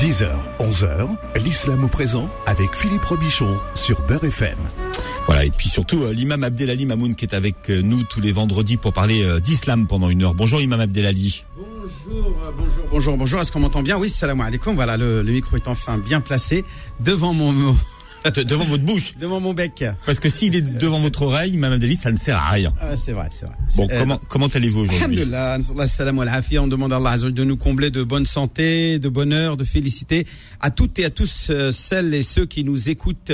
10h, 11h, l'islam au présent avec Philippe Robichon sur Beurre FM. Voilà, et puis surtout euh, l'imam Abdelali Mamoun qui est avec euh, nous tous les vendredis pour parler euh, d'islam pendant une heure. Bonjour imam Abdelali. Bonjour, bonjour, bonjour, bonjour. Est-ce qu'on m'entend bien? Oui, salam alaikum. Voilà, le, le micro est enfin bien placé devant mon, De- devant votre bouche. devant mon bec. Parce que s'il est devant votre oreille, imam Abdelali, ça ne sert à rien. Ah, c'est vrai, c'est vrai. Bon, euh, comment, comment allez-vous aujourd'hui on demande à Allah de nous combler de bonne santé, de bonheur, de félicité à toutes et à tous euh, celles et ceux qui nous écoutent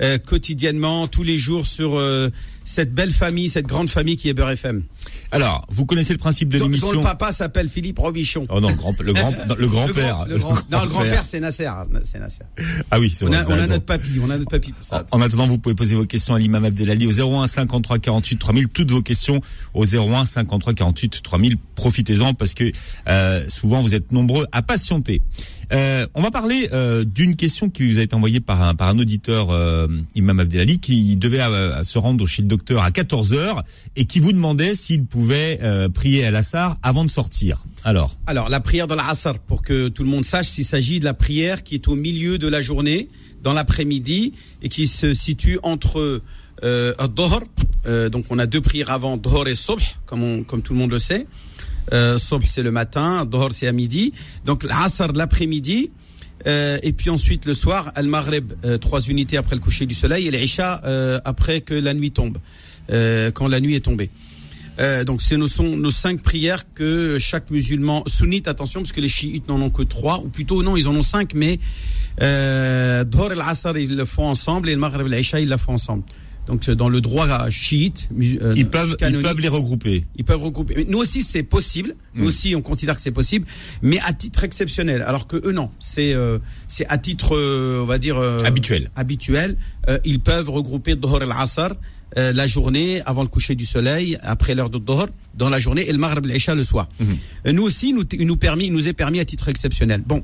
euh, quotidiennement, tous les jours sur euh, cette belle famille, cette grande famille qui est Beurre FM. Alors, vous connaissez le principe de dont le l'émission papa s'appelle Philippe Robichon. Oh non, le grand, le grand, le grand-père. Le, grand, non, le grand-père, c'est Nasser. C'est Nasser. Ah oui, c'est On vrai, a, vous on a notre papy, on a notre papy pour ça. En attendant, vous pouvez poser vos questions à l'imam Abdelali au 01 53 48 3000. Toutes vos questions au 01 53 48 3000. Profitez-en parce que euh, souvent vous êtes nombreux à patienter. Euh, on va parler euh, d'une question qui vous a été envoyée par un, par un auditeur, euh, Imam Abdelali, qui devait euh, se rendre chez le docteur à 14 heures et qui vous demandait s'il pouvait euh, prier à l'Assar avant de sortir. Alors, Alors, la prière de l'Asr, pour que tout le monde sache, s'il s'agit de la prière qui est au milieu de la journée, dans l'après-midi, et qui se situe entre euh, euh, donc on a deux prières avant, Dohr et Subh, comme, comme tout le monde le sait. Euh, c'est le matin, Dohr, c'est à midi. Donc, l'Asr, l'après-midi, euh, et puis ensuite le soir, Al-Maghrib, euh, trois unités après le coucher du soleil, et l'Isha euh, après que la nuit tombe, quand la nuit est tombée. Donc ce sont nos cinq prières que chaque musulman sunnite, attention parce que les chiites n'en ont que trois, ou plutôt non, ils en ont cinq, mais euh, Dhuhr et l'Asr ils le font ensemble et le Maghrib et l'Isha ils le font ensemble. Donc euh, dans le droit chiite, euh, ils peuvent, ils peuvent les regrouper. ils peuvent regrouper. Nous aussi, c'est possible. Nous Mm. aussi, on considère que c'est possible, mais à titre exceptionnel. Alors que eux, non. C'est euh, c'est à titre, euh, on va dire Habituel. Habituel. Ils peuvent regrouper Dhuhr et l'Asr euh, la journée avant le coucher du soleil, après l'heure de Dhuhr, dans la journée, et le Maghrib et l'Isha le soir. Euh, Nous aussi, nous, nous permis, nous est permis à titre exceptionnel. Bon.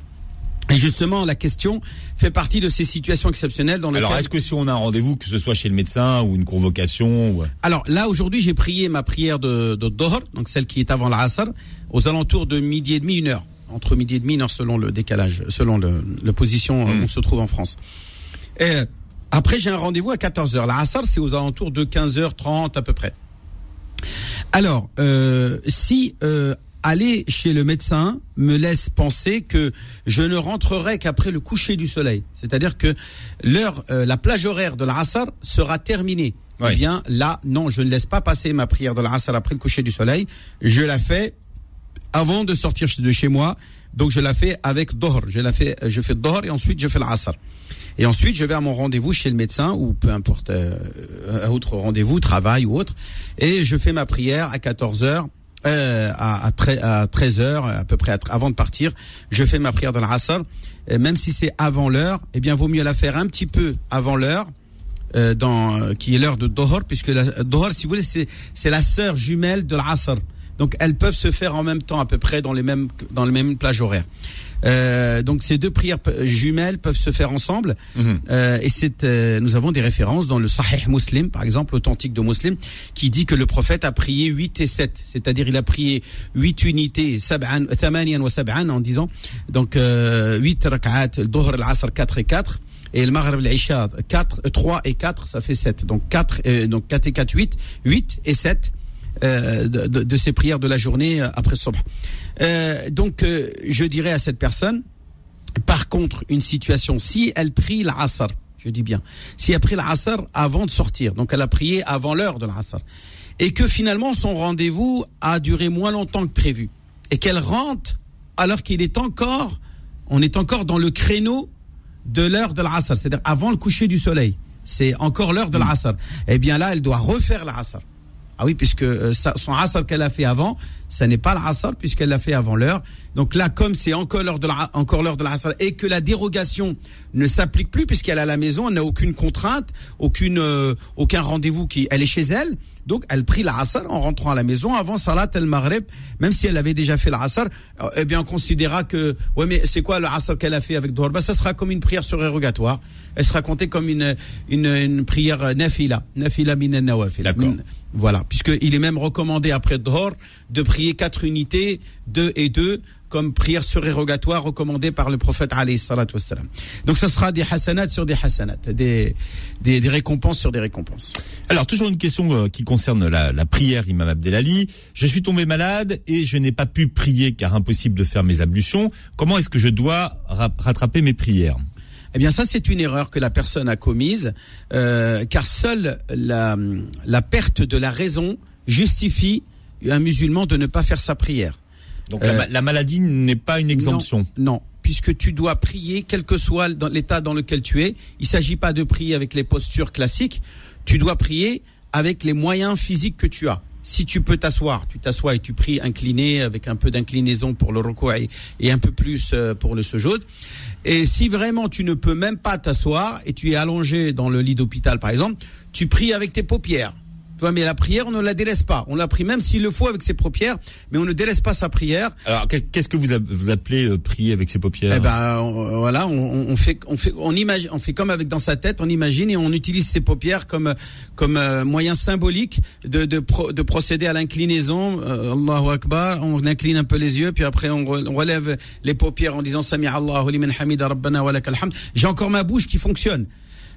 Et justement, la question fait partie de ces situations exceptionnelles dans lesquelles. Alors, est-ce que si on a un rendez-vous, que ce soit chez le médecin ou une convocation, ou... Alors là, aujourd'hui, j'ai prié ma prière de, de Dohr, donc celle qui est avant l'Asr, aux alentours de midi et demi, une heure. Entre midi et demi, une heure selon le décalage, selon le, la position où Mm. on se trouve en France. Et après, j'ai un rendez-vous à 14 heures. L'Asr, c'est aux alentours de 15h30 à peu près. Alors, euh, si euh, aller chez le médecin me laisse penser que je ne rentrerai qu'après le coucher du soleil, c'est-à-dire que l'heure, euh, la plage horaire de l'Asr sera terminée. Eh bien, là, non, je ne laisse pas passer ma prière de l'Asr après le coucher du soleil. Je la fais avant de sortir de chez moi. Donc, je la fais avec Dohr. Je la fais, je fais Dohr et ensuite je fais l'Asr. Et ensuite, je vais à mon rendez-vous chez le médecin ou peu importe, euh, un autre rendez-vous, travail ou autre. Et je fais ma prière à 14 heures. Euh, à, à, tre- à 13 heures à peu près avant de partir je fais ma prière de l'Asr même si c'est avant l'heure eh bien vaut mieux la faire un petit peu avant l'heure euh, dans euh, qui est l'heure de Dohor puisque la Dohor si vous voulez c'est c'est la sœur jumelle de l'Asr donc elles peuvent se faire en même temps à peu près dans les mêmes dans les mêmes plages horaires. Euh, donc ces deux prières jumelles peuvent se faire ensemble. Mhm. euh, et c'est euh, nous avons des références dans le Sahih Muslim par exemple authentique de Muslim qui dit que le prophète a prié 8 et 7 c'est-à-dire il a prié 8 unités sab'an wa sab'an en disant donc euh, 8 rak'at le Dhuhr al-Asr 4 et 4 et le Maghrib al-Isha 4 euh, 3 et 4 ça fait 7 donc 4 euh, donc 4 et 4 8 8 et 7 euh, de, de, ces prières de la journée euh, après Subh. Euh, donc euh, je dirais à cette personne par contre, une situation, si elle prie l'Asr, je dis bien, si elle prie l'Asr avant de sortir, donc elle a prié avant l'heure de l'Asr, et que finalement son rendez-vous a duré moins longtemps que prévu, et qu'elle rentre alors qu'il est encore, on est encore dans le créneau de l'heure de l'Asr, c'est-à-dire avant le coucher du soleil, c'est encore l'heure de l'Asr, eh bien là, elle doit refaire l'Asr. Ah oui, puisque euh, ça- son asr qu'elle a fait avant, ça n'est pas l'asr puisqu'elle l'a fait avant l'heure. Donc là, comme c'est encore l'heure de la, encore l'heure de l'asr et que la dérogation ne s'applique plus puisqu'elle est à la maison, elle n'a aucune contrainte, aucune, euh, aucun rendez-vous qui, elle est chez elle. Donc elle prie l'asr en rentrant à la maison avant salat el maghrib, même si elle avait déjà fait l'asr. euh, Eh bien, on considérera que, ouais, mais c'est quoi l'asr qu'elle a fait avec Dohr Bah, ça sera comme une prière surérogatoire. Elle sera comptée comme une, une, une prière nafila, nafila min nawafil. D'accord. Voilà, puisqu'il est même recommandé après Dhor de prier quatre unités, deux et deux, comme prière surérogatoire recommandée par le prophète alayhi. Donc ça sera des hasanats sur des hasanats, des, récompenses sur des récompenses. Alors toujours une question euh, qui concerne la, la prière, Imam Abdelali. Je suis tombé malade et je n'ai pas pu prier car impossible de faire mes ablutions. Comment est-ce que je dois ra- rattraper mes prières? Eh bien, ça, c'est une erreur que la personne a commise, euh, car seule la, la perte de la raison justifie un musulman de ne pas faire sa prière. Donc la, Euh, ma- la maladie n'est pas une exemption. Non, non, puisque tu dois prier, quel que soit l'état dans lequel tu es. Il s'agit pas de prier avec les postures classiques. Tu dois prier avec les moyens physiques que tu as. Si tu peux t'asseoir, tu t'assois et tu pries incliné avec un peu d'inclinaison pour le recours et, un peu plus euh, pour le sujoud. Et si vraiment tu ne peux même pas t'asseoir et tu es allongé dans le lit d'hôpital par exemple, tu pries avec tes paupières. Tu vois, mais la prière, on ne la délaisse pas. On la prie même s'il le faut avec ses paupières, mais on ne délaisse pas sa prière. Alors qu'est- qu'est-ce que vous, appelez euh, prier avec ses paupières? Eh ben on- voilà, on, on fait, on fait, on imagine, on fait comme avec dans sa tête, on imagine et on utilise ses paupières comme comme euh, moyen symbolique de de, pro- de procéder à l'inclinaison. Euh, Allahu Akbar, on incline un peu les yeux, puis après on, re- on relève les paupières en disant Sami Allahu liman hamida rabbana wa lakal hamd. J'ai encore ma bouche qui fonctionne.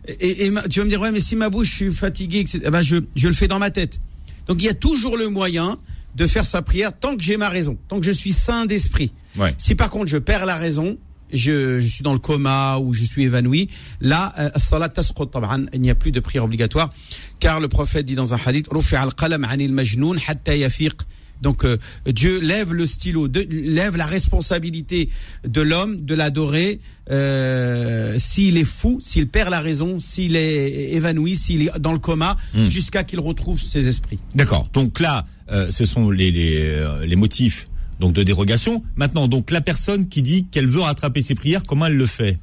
Et, tu vas me dire ouais, mais si ma bouche je suis fatigué, etc. Eh ben je je le fais dans ma tête. Donc il y a toujours le moyen de faire sa prière tant que j'ai ma raison, tant que je suis sain d'esprit. Ouais. Si par contre je perds la raison, je, je suis dans le coma ou je suis évanoui, là, euh, il n'y a plus de prière obligatoire, car le prophète dit dans un hadith, rufi'a al-qalam 'anil majnoun hatta yafiq. Donc euh, Dieu lève le stylo, de- lève la responsabilité de l'homme de l'adorer euh, s'il est fou, s'il perd la raison, s'il est évanoui, s'il est dans le coma, Hmm. jusqu'à qu'il retrouve ses esprits. D'accord. Donc là, euh, ce sont les, les, les motifs donc de dérogation. Maintenant, donc la personne qui dit qu'elle veut rattraper ses prières, comment elle le fait?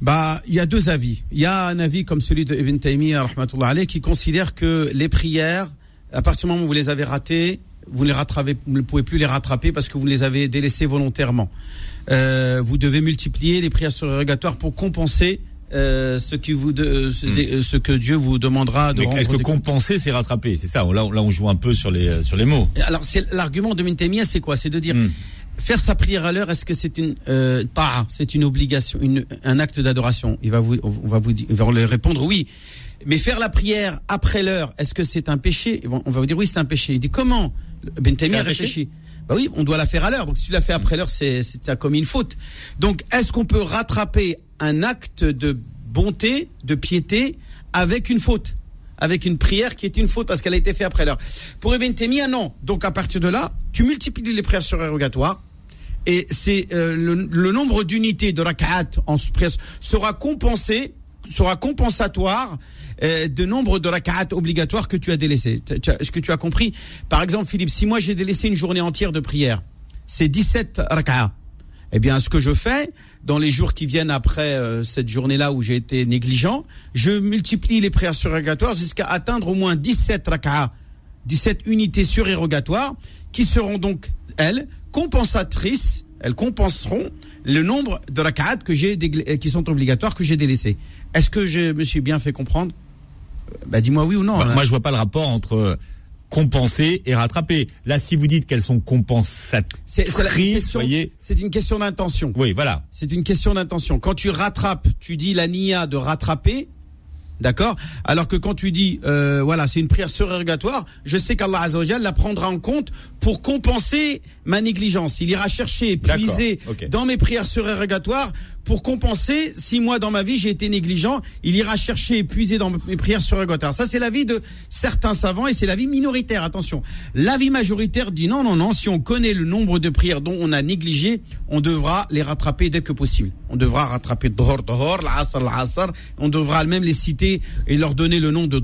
Bah, il y a deux avis. Il y a un avis comme celui de Ibn Taymiyyah, qui considère que les prières, à partir du moment où vous les avez ratées, vous ne les rattrapez, vous ne pouvez plus les rattraper parce que vous les avez délaissées volontairement. Euh, vous devez multiplier les prières surérogatoires pour compenser euh, ce, qui vous de, ce, euh, ce que Dieu vous demandera de est-ce que compenser, c'est rattraper? C'est ça. Là, on- là, on joue un peu sur les sur les mots. Alors, c'est l'argument de Taymiyyah, c'est quoi? C'est de dire Hmm. faire sa prière à l'heure, est-ce que c'est une euh, ta'a, c'est une obligation, une, un acte d'adoration? Il va vous, on va vous, va lui répondre oui. Mais faire la prière après l'heure, est-ce que c'est un péché? On va vous dire oui, c'est un péché. Il dit comment? Ben péché réfléchit. Bah oui, on doit la faire à l'heure. Donc si tu la fais après l'heure, c'est commis une faute. Donc est-ce qu'on peut rattraper un acte de bonté, de piété avec une faute? Avec une prière qui est une faute parce qu'elle a été faite après l'heure. Pour Ibn Taymiyyah, non. Donc à partir de là, tu multiplies les prières surérogatoires et c'est euh, le, le nombre d'unités de rak'at en prière sera compensé, sera compensatoire euh, de nombre de rak'at obligatoires que tu as as- Est-ce que tu as compris? Par exemple, Philippe, si moi j'ai délaissé une journée entière de prière, c'est 17 rak'at. Eh bien, ce que je fais dans les jours qui viennent après euh, cette journée-là où j'ai été négligent, je multiplie les prières surérogatoires jusqu'à atteindre au moins 17 rak'at, 17 unités surérogatoires qui seront donc, elles, compensatrices, elles compenseront le nombre de rak'at que j'ai euh, qui sont obligatoires que j'ai délaissés. Est-ce que je me suis bien fait comprendre? Euh, Bah dis-moi oui ou non. Bah, hein. Moi, je vois pas le rapport entre euh, compenser et rattraper. Là, si vous dites qu'elles sont compensatrices, voyez. c'est une question d'intention. Oui, voilà. C'est une question d'intention. Quand tu rattrapes, tu dis la nia de rattraper, d'accord Alors que quand tu dis, euh, voilà, c'est une prière surérogatoire, je sais qu'Allah Azzawajal la prendra en compte pour compenser ma négligence. Il ira chercher, puiser dans mes prières surérogatoires pour compenser si moi dans ma vie j'ai été négligent. Il ira chercher et puiser dans mes prières surérogatoires. Ça c'est l'avis de certains savants et c'est l'avis minoritaire. Attention, l'avis majoritaire dit non, non, non. Si on connaît le nombre de prières dont on a négligé, on devra les rattraper dès que possible. On devra rattraper Dhuhr, Dhuhr, l'Asr, l'Asr. On devra même les citer et leur donner le nom de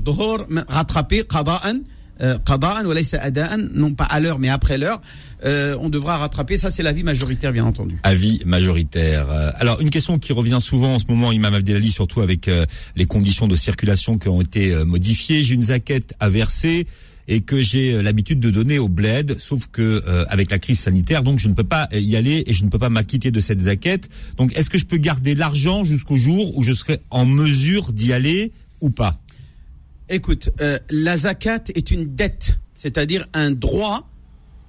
mais rattraper Qada'an. Euh, Qada'an wa laysa ada'an, non pas à l'heure mais après l'heure, Euh, on devra rattraper. Ça, c'est l'avis majoritaire, bien entendu. Avis majoritaire. Euh, Alors, une question qui revient souvent en ce moment, Imam Abdelali, surtout avec euh, les conditions de circulation qui ont été euh, modifiées. J'ai une zaquette à verser et que j'ai euh, l'habitude de donner au bled, sauf que avec la crise sanitaire, donc je ne peux pas y aller et je ne peux pas m'acquitter de cette zaquette. Donc, est-ce que je peux garder l'argent jusqu'au jour où je serai en mesure d'y aller ou pas? Écoute, euh, la zakat est une dette, c'est-à-dire un droit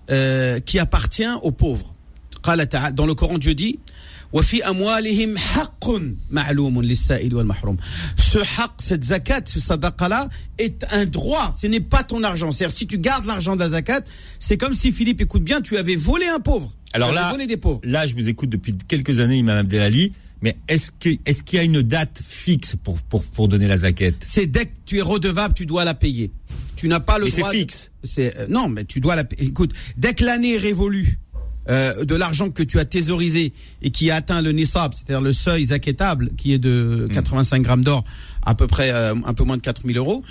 euh, qui appartient aux pauvres. Dans le Coran, Dieu dit ce cette zakat, ce sadaqa-là, est un droit. Ce n'est pas ton argent. C'est-à-dire, si tu gardes l'argent de la zakat, c'est comme si, Philippe, écoute bien, tu avais volé un pauvre. Alors tu là, volé des pauvres. là, je vous écoute depuis quelques années, Imam Abdelali. Mais est-ce que est-ce qu'il y a une date fixe pour pour pour donner la zaquette? C'est dès que tu es redevable, tu dois la payer. Tu n'as pas le Mais c'est fixe. C'est euh, non, mais tu dois la. Écoute, dès que l'année est révolue, euh, de l'argent que tu as thésaurisé et qui a atteint le nisab, c'est-à-dire le seuil zaquetable, qui est de 85 grammes d'or, à peu près euh, un peu moins de 4000 euros,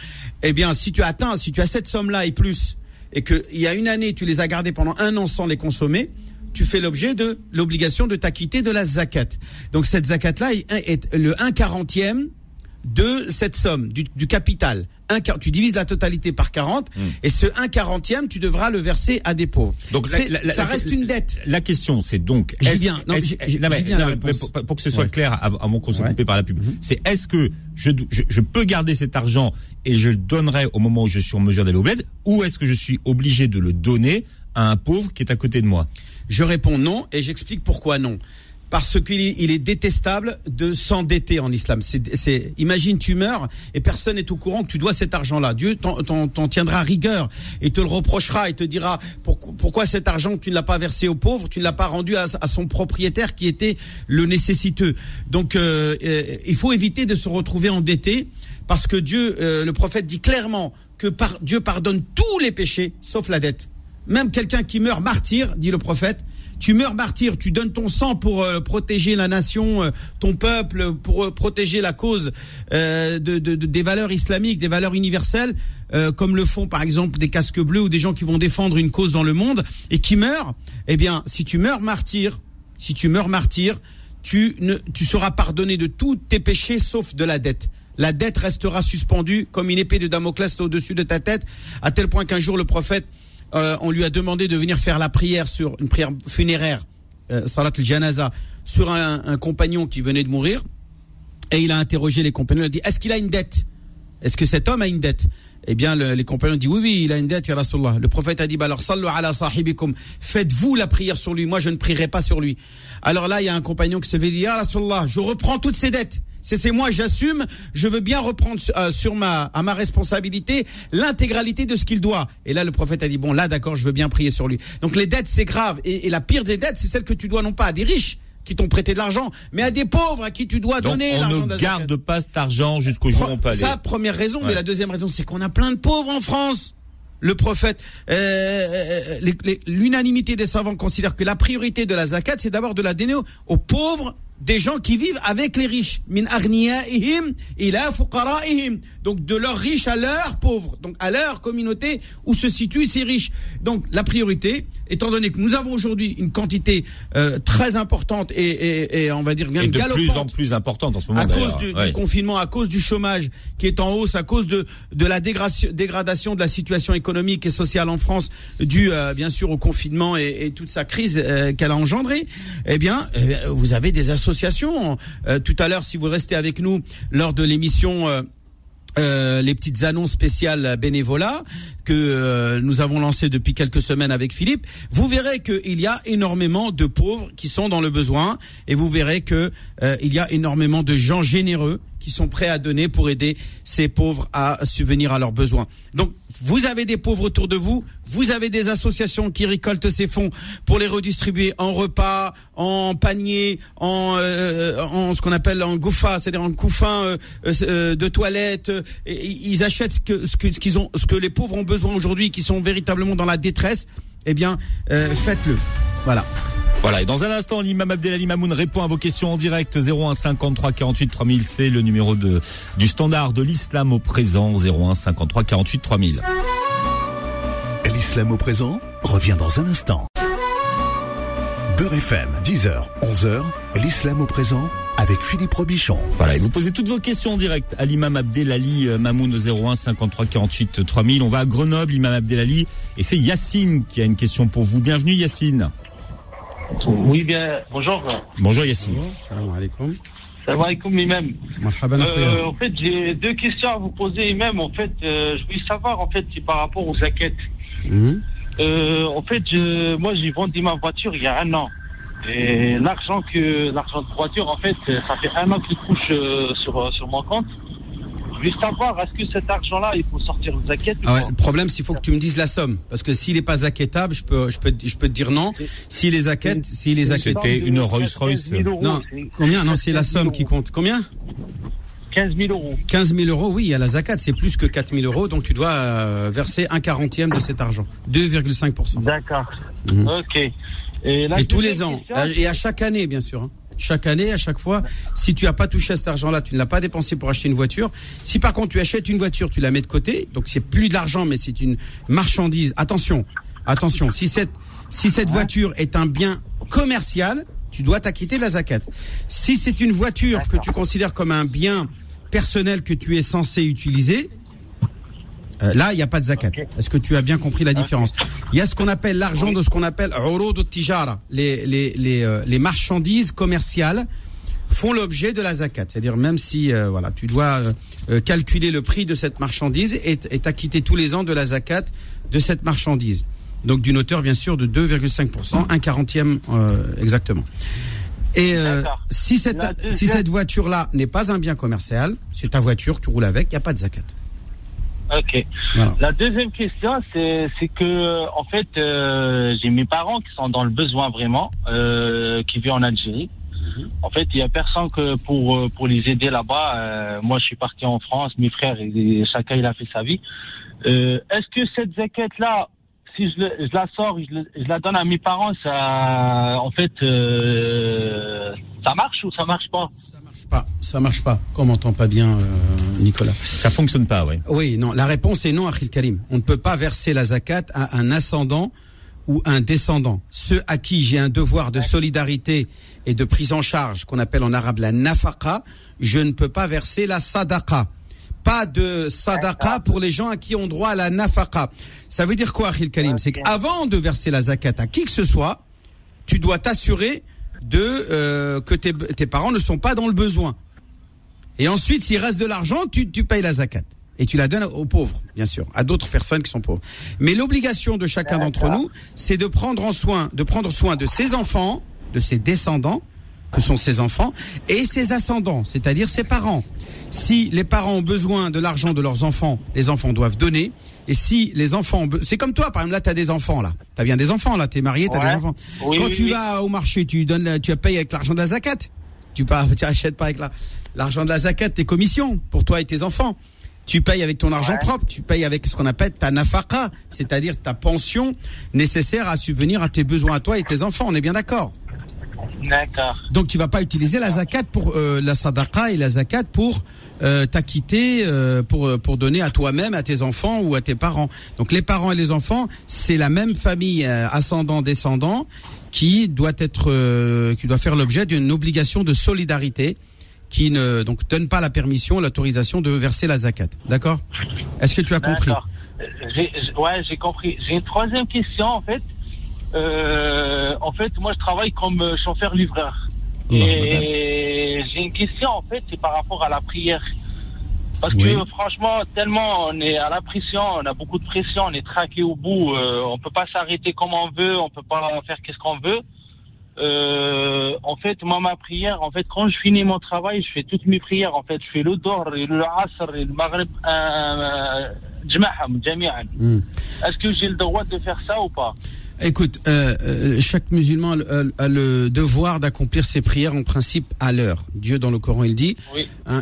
eh bien, si tu atteins, si tu as cette somme-là et plus, et qu'il y a une année, tu les as gardés pendant un an sans les consommer, tu fais l'objet de l'obligation de t'acquitter de la zakat. Donc cette zakat-là est, est le 1 quarantième de cette somme, du, du capital. Un, tu divises la totalité par 40, et ce 1 quarantième, tu devras le verser à des pauvres. Hmm. Donc, la- C'est- la- la- ça reste une dette. La question, c'est donc. J'y est-ce- viens. Non, mais- viens non, pour, pour que ce soit Ouais. clair av- avant qu'on soit Ouais. coupé par la pub, c'est est-ce que je, je, je peux garder cet argent et je le donnerai au moment où je suis en mesure d'aller au bled, ou est-ce que je suis obligé de le donner à un pauvre qui est à côté de moi Je réponds non et j'explique pourquoi non. Parce qu'il est, détestable de s'endetter en islam. Imagine tu meurs et personne n'est au courant que tu dois cet argent-là. Dieu t'en, tiendra rigueur et te le reprochera et te dira pourquoi, cet argent tu ne l'as pas versé aux pauvres, tu ne l'as pas rendu à, son propriétaire qui était le nécessiteux. Donc euh, euh, il faut éviter de se retrouver endetté parce que Dieu, euh, le prophète dit clairement que Dieu pardonne tous les péchés sauf la dette. Même quelqu'un qui meurt martyr, dit le prophète, tu meurs martyr, tu donnes ton sang pour euh, protéger la nation, euh, ton peuple, pour euh, protéger la cause de, de- de- des valeurs islamiques, des valeurs universelles, comme le font par exemple des casques bleus ou des gens qui vont défendre une cause dans le monde et qui meurent. Eh bien, si tu meurs martyr, si tu meurs martyr, tu seras pardonné de tous tes péchés sauf de la dette. La dette restera suspendue comme une épée de Damoclès au-dessus de ta tête, à tel point qu'un jour le prophète euh, on lui a demandé de venir faire la prière sur une prière funéraire, euh, salat al-janaza, sur un, compagnon qui venait de mourir. Et il a interrogé les compagnons, il a dit, est-ce qu'il a une dette? Est-ce que cet homme a une dette? Eh bien, le- les compagnons ont dit, oui, oui, il a une dette, ya Rasulallah. Le prophète a dit, bah alors, sallu ala sahibikum, faites-vous la prière sur lui, moi je ne prierai pas sur lui. Alors là, il y a un compagnon qui se fait dire, ya Rasulallah, je reprends toutes ces dettes. C'est c'est moi, j'assume. Je veux bien reprendre euh, sur ma à ma responsabilité l'intégralité de ce qu'il doit. Et là, le prophète a dit bon, là, d'accord, je veux bien prier sur lui. Donc les dettes, c'est grave. Et, et la pire des dettes, c'est celle que tu dois non pas à des riches qui t'ont prêté de l'argent, mais à des pauvres à qui tu dois Donc donner on l'argent de ne garde pas cet argent jusqu'au jour où on peut aller. Ça, première raison. Ouais. Mais la deuxième raison, c'est qu'on a plein de pauvres en France. Le prophète, euh, euh, les- l'unanimité des savants considère que la priorité de la zakat, c'est d'abord de la donner aux pauvres des gens qui vivent avec les riches. Min ila. Donc de leurs riches à leurs pauvres. Donc à leur communauté où se situent ces riches. Donc la priorité, étant donné que nous avons aujourd'hui une quantité euh, très importante et, et, et on va dire Et même de plus en plus importante en ce moment à cause du, du confinement, à cause du chômage qui est en hausse, à cause de, de la dégradation, de la situation économique et sociale en France, due euh, bien sûr au confinement et, et toute sa crise euh, qu'elle a engendrée, eh bien, euh, vous avez des associations. Euh, tout à l'heure, si vous restez avec nous lors de l'émission. euh, euh, les petites annonces spéciales bénévolat que euh, nous avons lancées depuis quelques semaines avec Philippe, vous verrez qu'il y a énormément de pauvres qui sont dans le besoin et vous verrez que euh, il y a énormément de gens généreux qui sont prêts à donner pour aider ces pauvres à subvenir à leurs besoins. Donc, vous avez des pauvres autour de vous, vous avez des associations qui récoltent ces fonds pour les redistribuer en repas, en panier, en, euh, en ce qu'on appelle en goufa, c'est-à-dire en couffin euh, euh, de toilette. et ils achètent ce que ce qu'ils ont, ce que les pauvres ont besoin aujourd'hui, qui sont véritablement dans la détresse. Eh bien, euh, faites-le. Voilà. Voilà, et dans un instant, l'imam Abdelali Mamoun répond à vos questions en direct 01 53 48 3000, c'est le numéro de, du standard de l'islam au présent 01 53 48 3000. L'islam au présent revient dans un instant. Beurre FM, 10h, 11h, l'islam au présent avec Philippe Robichon. Voilà, et vous posez toutes vos questions en direct à l'imam Abdelali euh, Mamoun 01 53 48 3000. On va à Grenoble, l'imam Abdelali, et c'est Yacine qui a une question pour vous. Bienvenue Yacine. Oui, bien, bonjour. Bonjour Yacine. Salam alaikum. Salam alaikum, Imam. Euh, en fait, j'ai deux questions à vous poser, Imam. En fait, euh, je voulais savoir, en fait, c'est par rapport aux zaquettes. Mhm. Euh, en fait, je, moi, j'ai vendu ma voiture il y a un an. Et l'argent que l'argent de voiture, en fait, ça fait un an qu'il couche euh, sur, euh, sur mon compte. Je voulais savoir, est-ce que cet argent-là, il faut sortir le zaquette Ah ouais, le problème, c'est qu'il faut que tu me dises la somme. Parce que s'il n'est pas zaquettable, je peux, je peux, je peux te dire non. S'il est zaquette, s'il est zaquette. C'était une Rolls-Royce. 15 000 euros, Non, combien? Non, c'est la 15 000 somme qui compte. Combien? 15 000 euros. 15 000 euros, oui, à la zakat, c'est plus que 4 000 euros, donc tu dois euh, verser un quarantième de cet argent. 2,5%. D'accord. Mhm. Ok. Et, la Et tous les ans. Et à chaque année, bien sûr. hein. Chaque année, à chaque fois, si tu n'as pas touché à cet argent-là, tu ne l'as pas dépensé pour acheter une voiture. Si par contre tu achètes une voiture, tu la mets de côté, donc c'est plus de l'argent, mais c'est une marchandise. Attention, attention. Si cette si cette voiture est un bien commercial, tu dois t'acquitter de la zakat. Si c'est une voiture que tu considères comme un bien personnel que tu es censé utiliser, euh, là, il n'y a pas de zakat. Est-ce que tu as bien compris la différence Il y a ce qu'on appelle l'argent de ce qu'on appelle tijara. Les, les, les, euh, les marchandises commerciales font l'objet de la zakat. C'est-à-dire même si euh, voilà, tu dois calculer le prix de cette marchandise et et t'acquitter tous les ans de la zakat de cette marchandise. Donc d'une hauteur bien sûr de 2,5%, un quarantième euh, exactement. Et euh, si cette, deuxième- si cette voiture-là n'est pas un bien commercial, c'est ta voiture, tu roules avec, il n'y a pas de zakat. Ok. Voilà. La deuxième question, c'est que en fait, euh, j'ai mes parents qui sont dans le besoin vraiment, euh, qui vivent en Algérie. Mhm. En fait, il y a personne que pour euh, pour les aider là-bas. Euh, moi, je suis parti en France, mes frères, et, chacun il a fait sa vie. Euh, Est-ce que cette zaquette là, si je, le- je la sors, je, le- je la donne à mes parents, ça, en fait, euh, ça marche ou ça marche pas? Ça marche pas. Ça marche pas. Qu'on m'entend pas bien, euh, Nicolas. Ça fonctionne pas, ouais. Oui, non. La réponse est non, Achil Karim. On ne peut pas verser la zakat à un ascendant ou un descendant. Ceux à qui j'ai un devoir de solidarité et de prise en charge, qu'on appelle en arabe la nafaqa, je ne peux pas verser la sadaqa. Pas de sadaqa pour les gens à qui ont droit à la nafaqa. Ça veut dire quoi, Achil Karim C'est qu'avant de verser la zakat à qui que ce soit, tu dois t'assurer de euh, que tes, tes parents ne sont pas dans le besoin. Et ensuite, s'il reste de l'argent, tu, tu payes la zakat. Et tu la donnes aux pauvres, bien sûr, à d'autres personnes qui sont pauvres. Mais l'obligation de chacun d'entre nous, c'est de prendre en soin, de prendre soin de ses enfants, de ses descendants, que sont ses enfants, et ses ascendants, c'est-à-dire ses parents. Si les parents ont besoin de l'argent de leurs enfants, les enfants doivent donner. Et si les enfants, c'est comme toi, par exemple, là, t'as des enfants, là. T'as bien des enfants, là. T'es marié, t'as Ouais. des enfants. Oui, Quand oui, tu oui. vas au marché, tu donnes, tu payes avec l'argent de la zakat. Tu pas, tu achètes pas avec la- l'argent de la zakat, tes commissions pour toi et tes enfants. Tu payes avec ton argent Ouais. propre, tu payes avec ce qu'on appelle ta nafaqa, c'est-à-dire ta pension nécessaire à subvenir à tes besoins à toi et tes enfants. On est bien d'accord. D'accord. Donc tu vas pas utiliser la zakat pour euh, la sadaqa et la zakat pour euh, t'acquitter euh, pour euh, pour donner à toi-même, à tes enfants ou à tes parents. Donc les parents et les enfants, c'est la même famille euh, ascendant descendant qui doit être euh, qui doit faire l'objet d'une obligation de solidarité qui ne donc donne pas la permission, l'autorisation de verser la zakat. D'accord? Est-ce que tu as compris? Ouais, j'ai compris. J'ai une troisième question en fait. Euh, en fait, moi, je travaille comme euh, chauffeur-livreur. Et j'ai une question, en fait, c'est par rapport à la prière. Parce que franchement, tellement on est à la pression, on a beaucoup de pression, on est traqué au bout, euh, on peut pas s'arrêter comme on veut, on peut pas faire qu'est-ce qu'on veut. Euh, en fait, moi, ma prière, en fait, quand je finis mon travail, je fais toutes mes prières. En fait, je fais le Dor, le Asr, le Maghrib, euh, euh Jma'am, Jami'an. Hmm. Est-ce que j'ai le droit de faire ça ou pas? Écoute, euh, euh, chaque musulman a, le- a le devoir d'accomplir ses prières en principe à l'heure. Dieu dans le Coran il dit Oui. hein.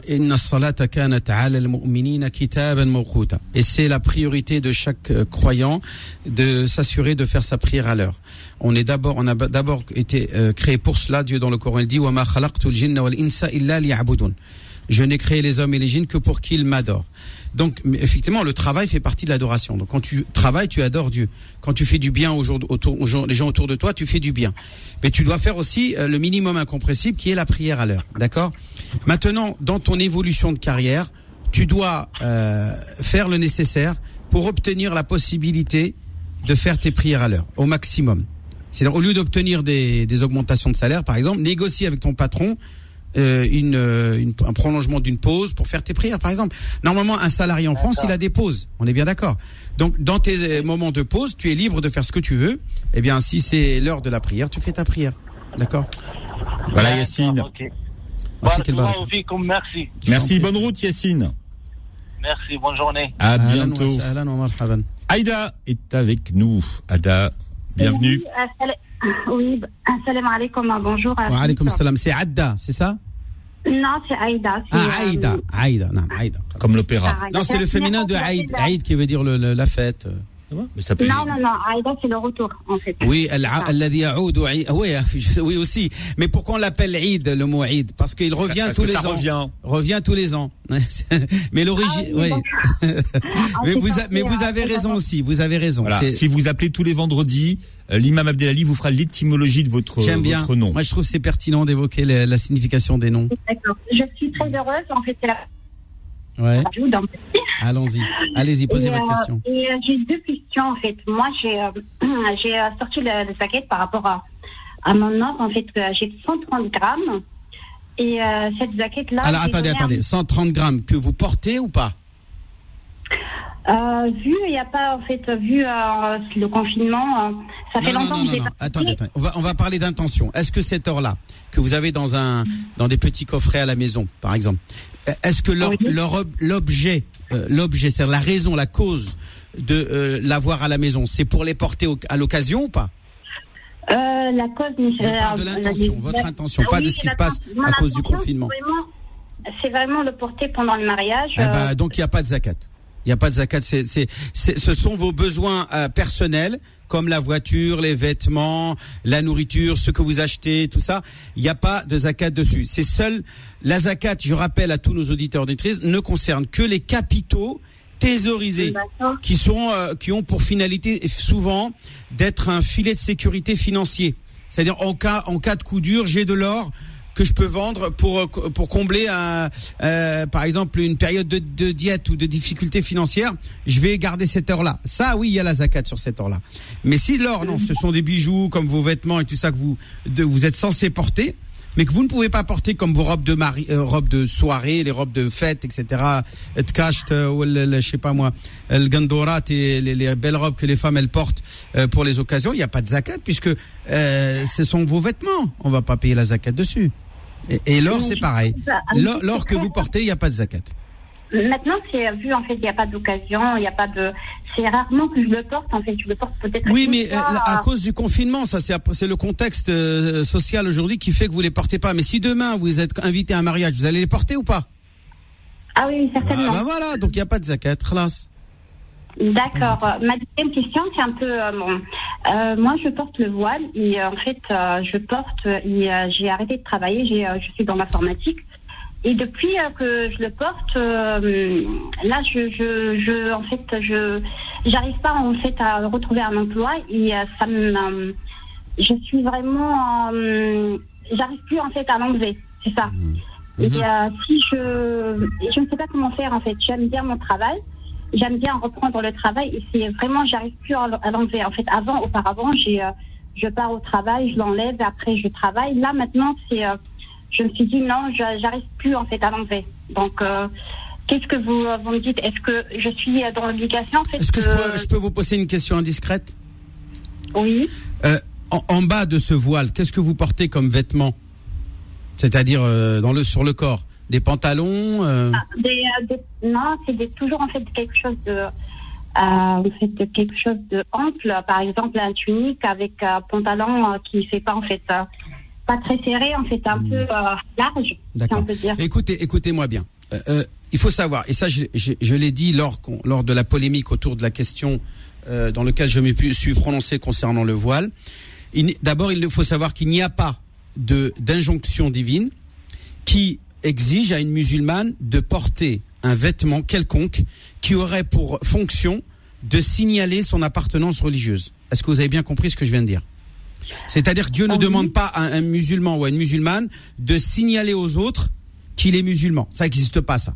Et c'est la priorité de chaque euh, croyant de s'assurer de faire sa prière à l'heure. On est d'abord, on a d'abord été créé pour cela. Dieu dans le Coran il dit Je n'ai créé les hommes et les djinns que pour qu'ils m'adorent. Donc, effectivement, le travail fait partie de l'adoration. Donc, quand tu travailles, tu adores Dieu. Quand tu fais du bien aux gens, autour, aux gens, gens autour de toi, tu fais du bien. Mais tu dois faire aussi euh, le minimum incompressible qui est la prière à l'heure. D'accord? Maintenant, dans ton évolution de carrière, tu dois euh, faire le nécessaire pour obtenir la possibilité de faire tes prières à l'heure, au maximum. C'est-à-dire, au lieu d'obtenir des, des augmentations de salaire, par exemple, négocie avec ton patron euh, une, euh, une- un prolongement d'une pause pour faire tes prières, par exemple. Normalement, un salarié en France, il a des pauses. On est bien d'accord. Donc, dans tes euh, moments de pause, tu es libre de faire ce que tu veux. Eh bien, si c'est l'heure de la prière, tu fais ta prière. D'accord? Voilà Yacine. Merci. Merci, bonne route Yacine. Merci, bonne journée. À bientôt. Aïda est avec nous. Ada, bienvenue. Oui, assala- Oui, b- assalamu alaikum, euh, bonjour. à Wa alaykum tous. salam. C'est Adda, c'est ça? Non, c'est Aïda. Ah, euh, Aïda. Aïda, non, Aïda. Comme l'opéra. Aïda. Non, c'est le féminin de Aïd. Aïd qui veut dire le- le- la fête. Mais ça peut... Non, non, non, Aïda, c'est le retour, en fait. Oui, ah. oui aussi. Mais pourquoi on l'appelle Eid, le mot Eid? Parce qu'il revient tous les ça ans. Revient. revient tous les ans. mais l'origine. Ah, oui, oui. Ah, mais, vous, a... mais vous ah, avez raison aussi, vous avez raison. Voilà. Si vous appelez tous les vendredis, euh, l'imam Abdelali vous fera l'étymologie de votre, J'aime bien. Nom. Moi, je trouve que c'est pertinent d'évoquer la, la signification des noms. D'accord. Je suis très heureuse, en fait, c'est la Ouais. Allons-y. Allez-y, posez Et, votre euh, question. Euh, j'ai deux questions, en fait. Moi, j'ai euh, j'ai sorti le, le saquette par rapport à, à mon offre. En fait, j'ai 130 grammes. Et euh, cette jaquette-là. Alors, attendez, attendez. 130 grammes que vous portez ou pas? Euh, vu, il n'y a pas, en fait, vu euh, le confinement, euh, ça fait non, longtemps non, que j'ai pas Attendez, attendez. On va, on va parler d'intention. Est-ce que cette heure-là, que vous avez dans un, dans des petits coffrets à la maison, par exemple, est-ce que leur- leur l'objet, euh, l'objet, c'est la raison, la cause de euh, l'avoir à la maison, c'est pour les porter au- à l'occasion ou pas? Euh, la cause, Je parle de l'intention, votre intention, pas de ce qui se passe à cause du confinement. c'est vraiment- le porter pendant le mariage. Eh ben, donc il n'y a pas de zakat. Il n'y a pas de zakat. C'est, c'est, c'est- ce sont vos besoins euh, personnels, comme la voiture, les vêtements, la nourriture, ce que vous achetez, tout ça. Il n'y a pas de zakat dessus. C'est seul la zakat. Je rappelle à tous nos auditeurs auditrices, ne concerne que les capitaux thésaurisés qui sont euh, qui ont pour finalité souvent d'être un filet de sécurité financier. C'est-à-dire en cas en cas de coup dur, j'ai de l'or que je peux vendre pour euh, pour combler un, euh, par exemple une période de, de diète ou de difficulté financière, je vais garder cette heure-là. Ça oui, il y a la zakat sur cette heure-là. Mais si l'or non, ce sont des bijoux comme vos vêtements et tout ça que vous de, vous êtes censé porter mais que vous ne pouvez pas porter comme vos robes de mari, euh, robes de soirée, les robes de fête, etc. Tkasht, euh, ou je sais pas moi, le gandorat et les, les belles robes que les femmes elles portent euh, pour les occasions, il n'y a pas de zakat puisque euh, ce sont vos vêtements. On va pas payer la zakat dessus. Et, et l'or c'est pareil. L'or l'or que vous portez, il n'y a pas de zakat. Maintenant, c'est vu, en fait, il n'y a pas d'occasion, il n'y a pas de. C'est rarement que je le porte, en fait. Je le porte peut-être. Oui, mais euh, fois, à euh, cause du confinement, ça c'est le contexte euh, social aujourd'hui qui fait que vous les portez pas. Mais si demain vous êtes invité à un mariage, vous allez les porter ou pas? Ah oui, Ah, certainement. bah voilà, donc il n'y a pas de zakat, khalas. D'accord. Euh, Ma deuxième question, c'est un peu euh, bon. Euh, moi, je porte le voile et euh, en fait, je porte et j'ai arrêté de travailler. J'ai, je suis dans l'informatique et depuis que je le porte, là, je, je, je, en fait, je, j'arrive pas en fait à retrouver un emploi et ça me, je suis vraiment, j'arrive plus en fait à l'enlever. C'est ça. Et euh, si je, je ne sais pas comment faire en fait. J'aime bien mon travail. J'aime bien reprendre le travail et c'est vraiment, j'arrive plus à l'enlever. En fait, avant, auparavant, j'ai, euh, je pars au travail, je l'enlève, après je travaille. Là, maintenant, c'est, euh, je me suis dit non, j'arrive plus en fait à l'enlever. Donc, euh, qu'est-ce que vous, euh, vous me dites? Est-ce que je suis euh, dans l'obligation en fait Est-ce que je peux, je peux vous poser une question indiscrète? Oui. Euh, en, en bas de ce voile, qu'est-ce que vous portez comme vêtements? C'est-à-dire euh, dans le sur le corps? Des pantalons euh, Ah, des, euh, des- non, c'est toujours en fait quelque chose de, euh, en fait quelque chose de ample. Par exemple, un tunique avec un pantalon euh, qui fait pas en fait pas très serré, en fait un peu euh, large, Hmm. D'accord. Écoutez, écoutez-moi bien. Il faut savoir, et ça je, je- je l'ai dit lors, lors de la polémique autour de la question euh, dans laquelle je me suis prononcé concernant le voile. D'abord, il faut savoir qu'il n'y a pas d'injonction divine qui exige à une musulmane de porter un vêtement quelconque qui aurait pour fonction de signaler son appartenance religieuse. Est-ce que vous avez bien compris ce que je viens de dire? C'est-à-dire que Dieu ne Oui. demande pas à un musulman ou à une musulmane de signaler aux autres qu'il est musulman. Ça n'existe pas ça.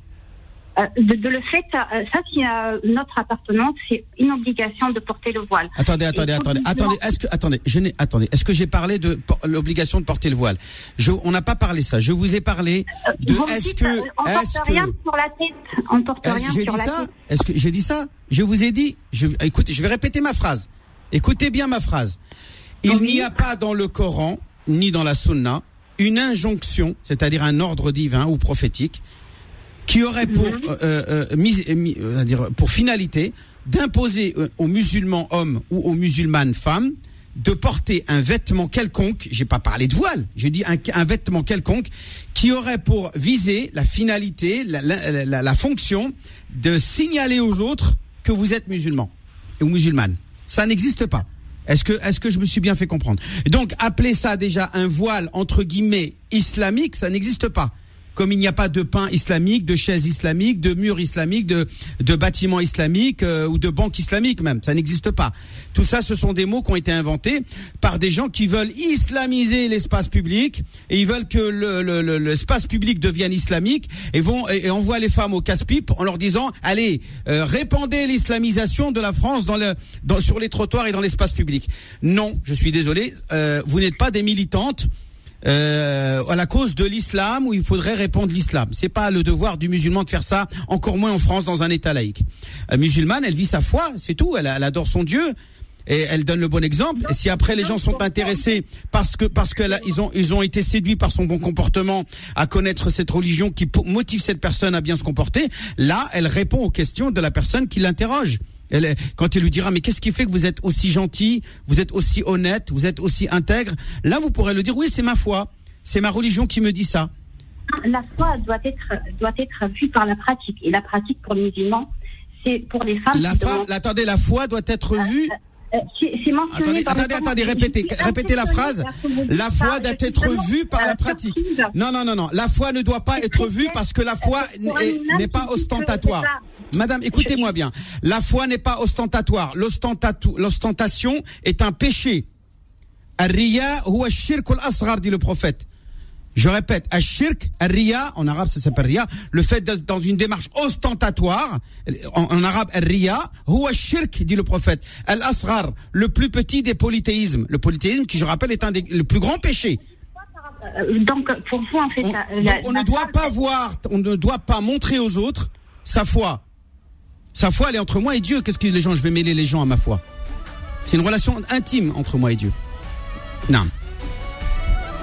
de, de le fait, euh, ça c'est euh, notre appartenance, c'est une obligation de porter le voile. Attendez, attendez, attendez, attendez. Est-ce que, attendez, je n'ai, attendez. Est-ce que j'ai parlé de l'obligation de porter le voile? Je, on n'a pas parlé ça. Je vous ai parlé de est-ce que, euh, on porte que, rien sur la tête, on porte rien sur dit la ça? tête. Est-ce que j'ai dit ça? Je vous ai dit. Je, écoutez, je vais répéter ma phrase. Écoutez bien ma phrase. Il Oui. n'y a pas dans le Coran ni dans la Sunna une injonction, c'est-à-dire un ordre divin ou prophétique, qui aurait pour Mhm. euh, euh, mis- mis- euh, pour finalité d'imposer aux musulmans hommes ou aux musulmanes femmes de porter un vêtement quelconque, j'ai pas parlé de voile, j'ai dit un, un vêtement quelconque qui aurait pour viser la finalité, la, la- la- la fonction de signaler aux autres que vous êtes musulman ou musulmane. Ça n'existe pas. Est-ce que, est-ce que je me suis bien fait comprendre? Donc, appeler ça déjà un voile entre guillemets islamique, ça n'existe pas. Comme il n'y a pas de pain islamique, de chaise islamique, de mur islamique, de, de bâtiment islamique euh, ou de banque islamique même, ça n'existe pas. Tout ça, ce sont des mots qui ont été inventés par des gens qui veulent islamiser l'espace public et ils veulent que le- le- le- l'espace public devienne islamique et vont et envoient les femmes au casse-pipe en leur disant allez euh, répandez l'islamisation de la France dans le dans, sur les trottoirs et dans l'espace public. Non, je suis désolé, euh, vous n'êtes pas des militantes euh, à la cause de l'islam où il faudrait répandre l'islam. C'est pas le devoir du musulman de faire ça, encore moins en France dans un État laïque. Euh, musulmane, elle vit sa foi, c'est tout. Elle, adore son Dieu et elle donne le bon exemple. Et si après les gens sont intéressés parce que parce que ont ils ont été séduits par son bon comportement à connaître cette religion qui motive cette personne à bien se comporter, là, elle répond aux questions de la personne qui l'interroge. Elle, quand elle lui dira mais qu'est-ce qui fait que vous êtes aussi gentil, vous êtes aussi honnête, vous êtes aussi intègre, là vous pourrez le dire oui c'est ma foi, c'est ma religion qui me dit ça. La foi doit être, doit être vue par la pratique. Et la pratique pour les musulmans, c'est pour les femmes. La femme, attendez, la foi doit être vue. Euh, c'est mentionné Attendez, attendez, attendez, répétez, répétez la phrase. La foi doit être vue par euh, la pratique. Non, non, non, non. La foi ne doit pas être vue parce que la foi n'est pas ostentatoire. Madame, écoutez-moi bien. La foi n'est pas ostentatoire. L'ostentation est un péché. Ar-riya huwa al-asghar, dit le prophète. Je répète, ash-shirk, ar-riya, en arabe ça s'appelle riya, le fait d'être dans une démarche ostentatoire, en, en arabe ar-riya, huwa ash-shirk, dit le prophète. Al-asghar, le plus petit des polythéismes. Le polythéisme, qui je rappelle, est un des le plus grand péché. Euh, Donc, pour vous, en fait, On, la- donc, la- on ne doit pas voir, on ne doit pas montrer aux autres sa foi. Sa foi, elle est entre moi et Dieu. Qu'est-ce que les gens, je vais mêler les gens à ma foi? C'est une relation intime entre moi et Dieu. Non.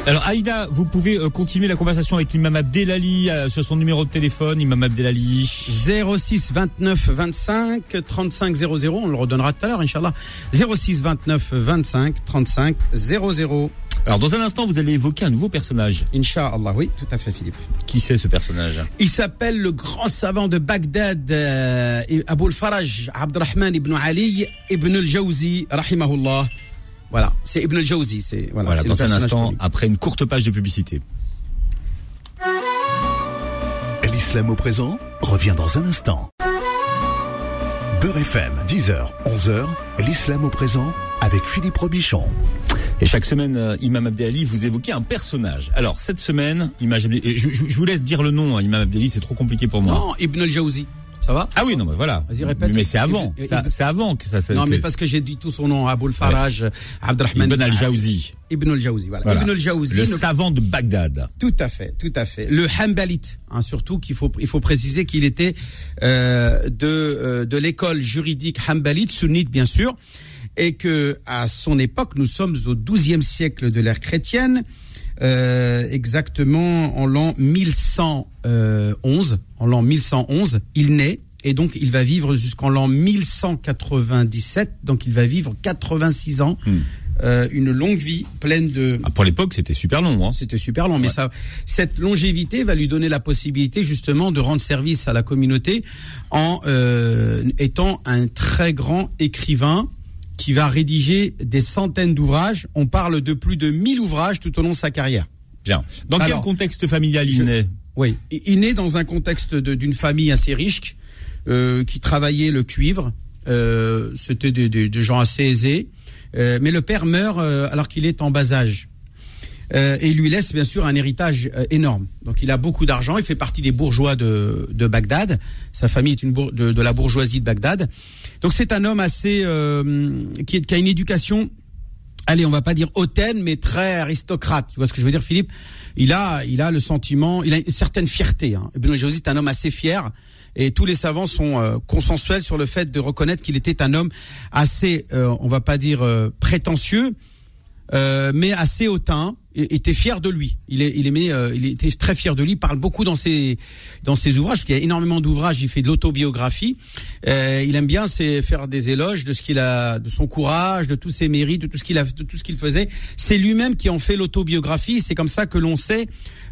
Alors Aïda, vous pouvez euh, continuer la conversation avec l'imam Abdelali euh, sur son numéro de téléphone, imam Abdelali. 06 29 25 35 00. On le redonnera tout à l'heure, Inch'Allah. 06 29 25 35 00. Alors dans un instant, vous allez évoquer un nouveau personnage. Inch'Allah, oui, tout à fait, Philippe. Qui c'est ce personnage? Il s'appelle le grand savant de Bagdad, euh, Abu al-Faraj, Abdurrahman ibn Ali ibn al-Jawzi, rahimahullah. Voilà, c'est Ibn al-Jawzi. C'est voilà, dans un instant, connu. après une courte page de publicité. L'islam au présent revient dans un instant. Beurre FM, 10h, 11h, l'islam au présent avec Philippe Robichon. Et chaque semaine, euh, Imam Abdelali, vous évoquez un personnage. Alors cette semaine, Imam Abdelali, je- je vous laisse dire le nom, hein, Imam Abdelali, c'est trop compliqué pour moi. Non, Ibn al-Jawzi. Ça va Ah oui, non, mais voilà. Vas-y, répète. Mais c'est avant. C'est avant que ça. Non, mais parce que j'ai dit tout son nom, Abu al-Faraj, Abdurrahman Ibn al-Jawzi. Ibn al-Jawzi, voilà. Voilà. Ibn al-Jawzi. Le ne- savant de Bagdad. Tout à fait, tout à fait. Le Hanbalite, hein, surtout qu'il faut il faut préciser qu'il était euh, de euh, de l'école juridique Hanbalite sunnite bien sûr et que à son époque nous sommes au XIIe siècle de l'ère chrétienne. Euh, exactement en l'an 1111, en l'an 1111, il naît et donc il va vivre jusqu'en l'an 1197, donc il va vivre 86 ans, Hmm. euh, une longue vie pleine de Ah, pour l'époque, c'était super long. Hein. c'était super long, mais ça, cette longévité va lui donner la possibilité justement de rendre service à la communauté en euh, étant un très grand écrivain qui va rédiger des centaines d'ouvrages. On parle de plus de 1000 ouvrages tout au long de sa carrière. Bien. Dans Alors, quel contexte familial il naît Oui, il naît dans un contexte d'une famille assez riche euh, qui travaillait le cuivre. Euh, C'était des, des- des gens assez aisés. Euh, mais le père meurt euh, alors qu'il est en bas âge. Euh, et il lui laisse bien sûr un héritage euh, énorme. Donc il a beaucoup d'argent, il fait partie des bourgeois de, de Bagdad. Sa famille est une de, de la bourgeoisie de Bagdad. Donc c'est un homme assez euh, qui, est, qui a une éducation allez, on va pas dire hautaine, mais très aristocrate. Tu vois ce que je veux dire, Philippe? Il a, il a le sentiment, il a une certaine fierté. Hein. Ibn al-Jawzi est un homme assez fier. Et tous les savants sont euh, consensuels sur le fait de reconnaître qu'il était un homme assez, euh, on va pas dire euh, prétentieux, euh, mais assez hautain, était fier de lui. Il, il aimait, euh, il était très fier de lui. Il parle beaucoup dans ses dans ses ouvrages, qu'il y a énormément d'ouvrages. Il fait de l'autobiographie. Euh, il aime bien faire des éloges de ce qu'il a, de son courage, de tous ses mérites, de tout ce qu'il a, de tout ce qu'il faisait. C'est lui-même qui en fait l'autobiographie. C'est comme ça que l'on sait.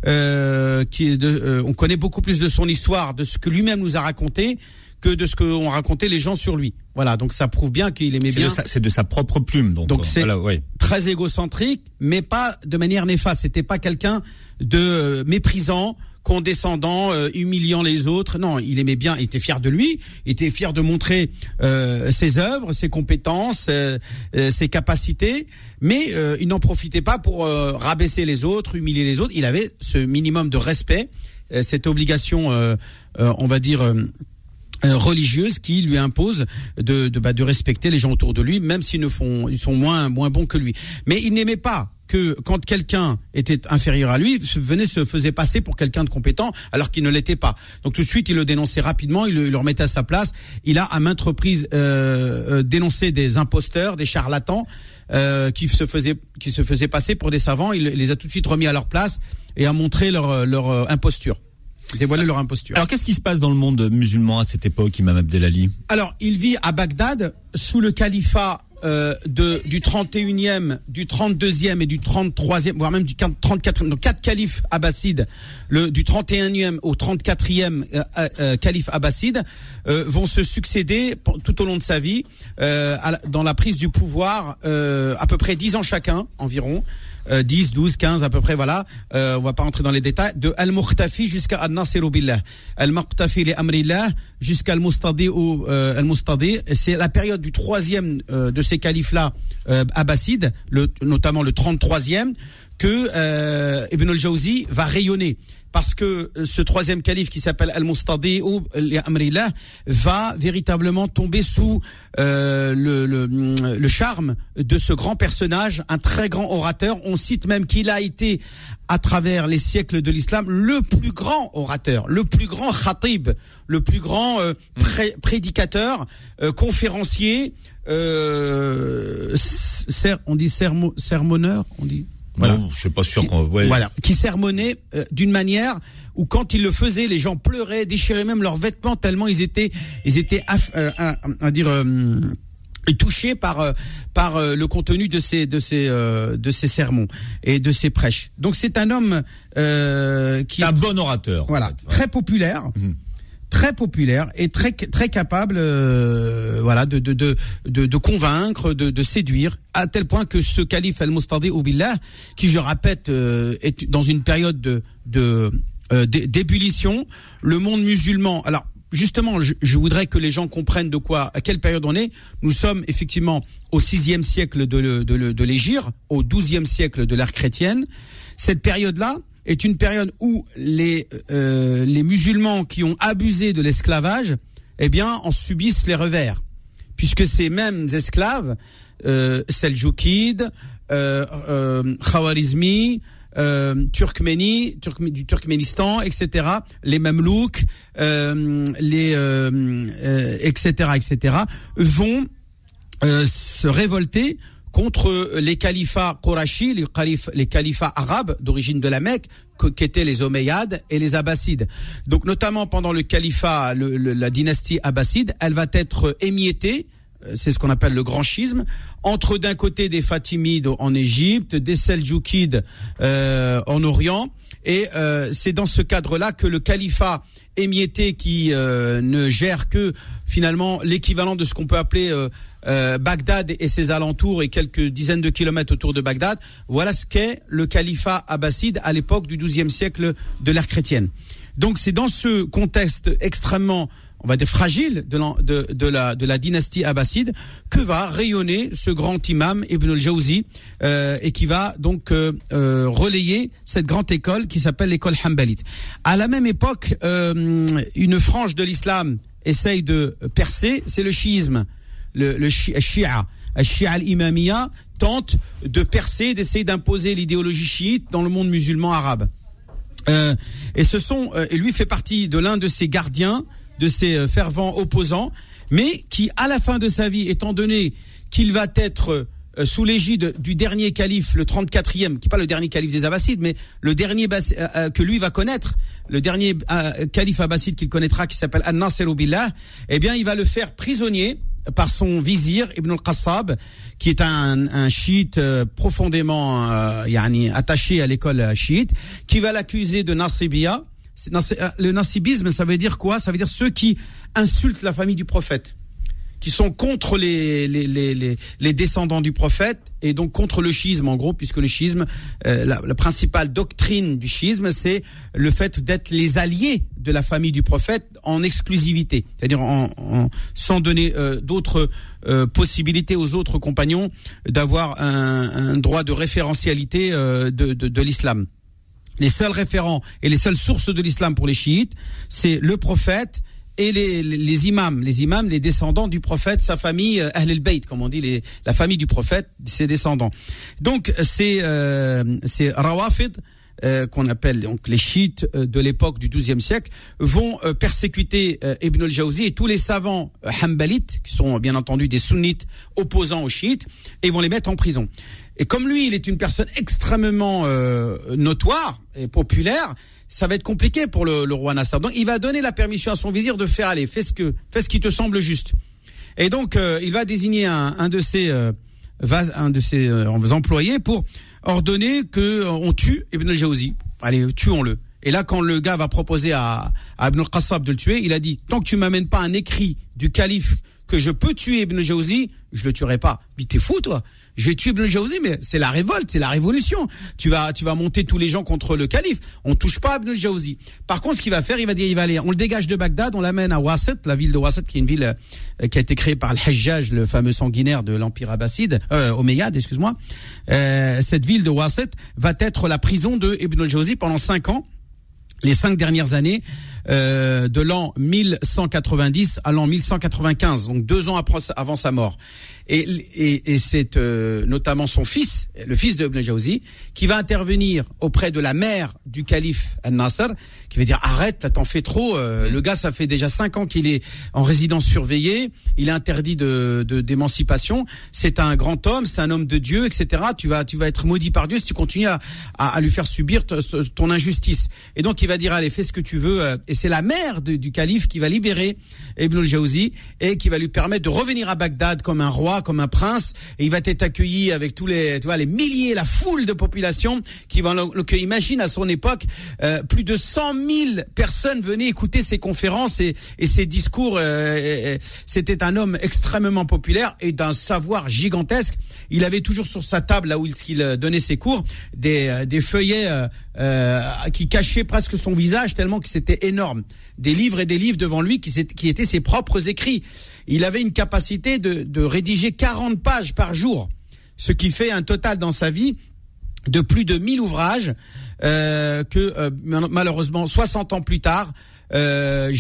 Euh, de, euh, on connaît beaucoup plus de son histoire, de ce que lui-même nous a raconté, que de ce qu'ont raconté les gens sur lui. Voilà, donc ça prouve bien qu'il aimait bien c'est de sa propre plume. Donc, Donc c'est- voilà, ouais. très égocentrique, mais pas de manière néfaste. C'était pas quelqu'un de euh, méprisant, condescendant, euh, humiliant les autres. Non, il aimait bien, il était fier de lui, il était fier de montrer euh, ses œuvres, ses compétences, euh, euh, ses capacités, mais euh, il n'en profitait pas pour euh, rabaisser les autres, humilier les autres. Il avait ce minimum de respect, euh, cette obligation, euh, euh, on va dire. Euh, religieuse qui lui impose de de, bah, de respecter les gens autour de lui, même s'ils ne font ils sont moins moins bons que lui. Mais il n'aimait pas que quand quelqu'un était inférieur à lui, venait se faisait passer pour quelqu'un de compétent alors qu'il ne l'était pas. Donc tout de suite, il le dénonçait rapidement, il le, il le remettait à sa place. Il a à maintes reprises euh, euh, dénoncé des imposteurs, des charlatans euh, qui se faisaient qui se faisaient passer pour des savants. Il les a tout de suite remis à leur place et a montré leur leur euh, imposture, dévoilé leur imposture. Alors qu'est-ce qui se passe dans le monde musulman à cette époque, Imam Abdelali? Alors, il vit à Bagdad sous le califat euh, de, du 31e, du 32e et du 33e, voire même du 34e, donc quatre califes abbassides, le, du 31e au 34e euh, euh, euh, calife abbasside, euh, vont se succéder tout au long de sa vie euh, à la- dans la prise du pouvoir, euh, à peu près 10 ans chacun environ. Euh, 10, 12, 15 à peu près, voilà. Euh, on va pas rentrer dans les détails. De Al-Mukhtafi jusqu'à Al-Nasiru Billah. Al-Mukhtafi li Amrillah jusqu'à Al-Mustadi ou euh, Al-Mustadi. C'est la période du troisième euh, de ces califes-là euh, abbassides, le, notamment le 33e, que euh, Ibn al-Jawzi va rayonner parce que euh, ce troisième calife qui s'appelle Al-Mustadi ou Amrillah va véritablement tomber sous euh, le, le, le charme de ce grand personnage, un très grand orateur. On cite même qu'il a été, à travers les siècles de l'islam, le plus grand orateur, le plus grand khatib, le plus grand euh, pré- prédicateur, euh, conférencier, euh, on dit sermo- sermonneur, on dit. Voilà. Non, je suis pas sûr qu'on. Ouais. Voilà, qui sermonnait euh, d'une manière où quand il le faisait, les gens pleuraient, déchiraient même leurs vêtements tellement ils étaient, ils étaient, aff- euh, à, à dire. euh, touchés par euh, par euh, le contenu de ces de ces euh, de ces sermons et de ces prêches. Donc c'est un homme euh, qui C'est un bon orateur. en voilà, fait. Ouais. très populaire, Mhm. Très populaire et très très capable, euh, voilà, de de de de, convaincre, de, de séduire, à tel point que ce calife al-Mustadi billah, qui je répète euh, est dans une période de euh, d'é- d'ébullition, le monde musulman. Alors justement, je, voudrais que les gens comprennent de quoi, à quelle période on est. Nous sommes effectivement au sixième siècle de, de, l'Égir, au douzième siècle de l'ère chrétienne. Cette période-là est une période où les, euh, les musulmans qui ont abusé de l'esclavage, eh bien, en subissent les revers. Puisque ces mêmes esclaves, euh, Seljoukides, euh, euh, Khawarizmi, euh, Turkménie, Turkmé- du Turkménistan, etc., les Mamelouks, euh, les, euh, euh, etc., etc., vont euh, se révolter contre les califats Qurashi, les, calif- les califats arabes d'origine de la Mecque, que- qu'étaient les Omeyyades et les Abbassides. Donc notamment pendant le califat, le- le- la dynastie abbasside, elle va être émiettée, c'est ce qu'on appelle le grand schisme, entre d'un côté des Fatimides en Égypte, des Seljoukides euh, en Orient, et euh, c'est dans ce cadre-là que le califat émietté qui euh, ne gère que finalement l'équivalent de ce qu'on peut appeler euh, euh, Bagdad et ses alentours et quelques dizaines de kilomètres autour de Bagdad, voilà ce qu'est le califat abbasside à l'époque du XIIe siècle de l'ère chrétienne. Donc c'est dans ce contexte extrêmement on va dire fragile de, l'en- de, la, de la dynastie abbasside que va rayonner ce grand imam Ibn al-Jawzi euh, et qui va donc euh, euh, relayer cette grande école qui s'appelle l'école Hanbalite. À la même époque, euh, une frange de l'islam essaye de percer, c'est le chiisme, le, le chi- Shia. Shia al-Imamiyya tente de percer, d'essayer d'imposer l'idéologie chiite dans le monde musulman arabe. Euh, et ce sont euh, et lui fait partie de l'un de ces gardiens, de ces euh, fervents opposants, mais qui à la fin de sa vie, étant donné qu'il va être euh, sous l'égide du dernier calife, le 34e, qui n'est pas le dernier calife des Abbassides, mais le dernier euh, que lui va connaître, le dernier calife abbasside qu'il connaîtra, qui s'appelle An-Nasir Billah, eh bien, il va le faire prisonnier par son vizir Ibn al-Qassab, qui est un, un chiite euh, profondément euh, yani, attaché à l'école chiite, qui va l'accuser de Nasibia. Euh, Le nasibisme, ça veut dire quoi? Ça veut dire ceux qui insultent la famille du prophète qui sont contre les, les, les, les, descendants du prophète et donc contre le schisme en gros, puisque le schisme, euh, la, principale doctrine du schisme, c'est le fait d'être les alliés de la famille du prophète en exclusivité, c'est-à-dire sans donner euh, d'autres possibilités aux autres compagnons d'avoir un, droit de référentialité de, de l'islam les seuls référents et les seules sources de l'islam pour les chiites, c'est le prophète et les, imams, les imams, les descendants du prophète, sa famille, euh, Ahl al-Bayt, comme on dit, la famille du prophète, ses descendants. Donc, c'est euh, c'est Rawafid, euh, qu'on appelle donc les chiites euh, de l'époque du XIIe siècle, vont euh, persécuter euh, Ibn al-Jawzi et tous les savants hanbalites, qui sont bien entendu des sunnites opposants aux chiites, et vont les mettre en prison. Et comme lui, il est une personne extrêmement euh, notoire et populaire, ça va être compliqué pour le, le roi Nasser. Donc, il va donner la permission à son vizir de faire aller, fais ce que, fais ce qui te semble juste. Et donc, euh, il va désigner un, un de ses, euh, vas- un de ses euh, employés pour ordonner que euh, on tue Ibn al-Jawzi. Allez, tuons-le. Et là, quand le gars va proposer à, à Ibn al-Qassab de le tuer, il a dit tant que tu m'amènes pas un écrit du calife que je peux tuer Ibn al-Jawzi, je le tuerai pas. Mais t'es fou, toi Je vais tuer Ibn al-Jawzi, mais c'est la révolte, c'est la révolution. Tu vas, tu vas monter tous les gens contre le calife. On touche pas à Ibn al-Jawzi. Par contre, ce qu'il va faire, il va dire, il va aller, on le dégage de Bagdad, on l'amène à Wasset, la ville de Wasset, qui est une ville euh, qui a été créée par Al-Hajjaj, le fameux sanguinaire de l'Empire abbasside, euh, excuse-moi. Euh, cette ville de Wasset va être la prison de Ibn al-Jawzi pendant cinq ans les cinq dernières années, euh, de l'an 1190 à l'an 1195, donc deux ans après, avant sa mort. Et, et, et c'est euh, notamment son fils, le fils de Ibn Jawzi, qui va intervenir auprès de la mère du calife Al-Nasser, qui va dire arrête, t'en fais trop. euh, le gars, ça fait déjà cinq ans qu'il est en résidence surveillée, il est interdit de de- d'émancipation. c'est un grand homme, c'est un homme de Dieu, etc. Tu vas tu vas être maudit par Dieu si tu continues à, à, à lui faire subir ton injustice. Et donc il va dire allez fais ce que tu veux. euh, Et c'est la mère de- du calife qui va libérer Ibn al-Jawzi et qui va lui permettre de revenir à Bagdad comme un roi, comme un prince. Et il va être accueilli avec tous les, tu vois, les milliers, la foule de population qui vont, que imagine à son époque, euh, plus de 100 000 personnes venaient écouter ses conférences et, ses discours. euh, C'était un homme extrêmement populaire et d'un savoir gigantesque. Il avait toujours sur sa table, là où il euh, donnait ses cours, des, des feuillets qui cachaient presque son visage tellement que c'était énorme. Des livres et des livres devant lui qui étaient ses propres écrits. Il avait une capacité de, rédiger 40 pages par jour, ce qui fait un total dans sa vie de plus de 1000 ouvrages euh, que euh, malheureusement 60 ans plus tard euh,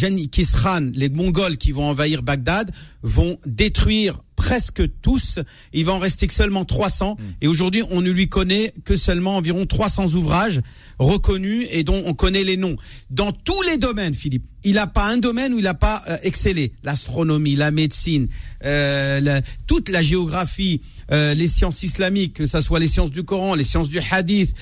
Khan, les Mongols qui vont envahir Bagdad vont détruire presque tous. Il va en rester que seulement 300. Et aujourd'hui, on ne lui connaît que seulement environ 300 ouvrages reconnus et dont on connaît les noms. Dans tous les domaines, Philippe, il n'a pas un domaine où il n'a pas euh, excellé. L'astronomie, la médecine, euh, la- toute la géographie, euh, les sciences islamiques, que ce soit les sciences du Coran, les sciences du hadith,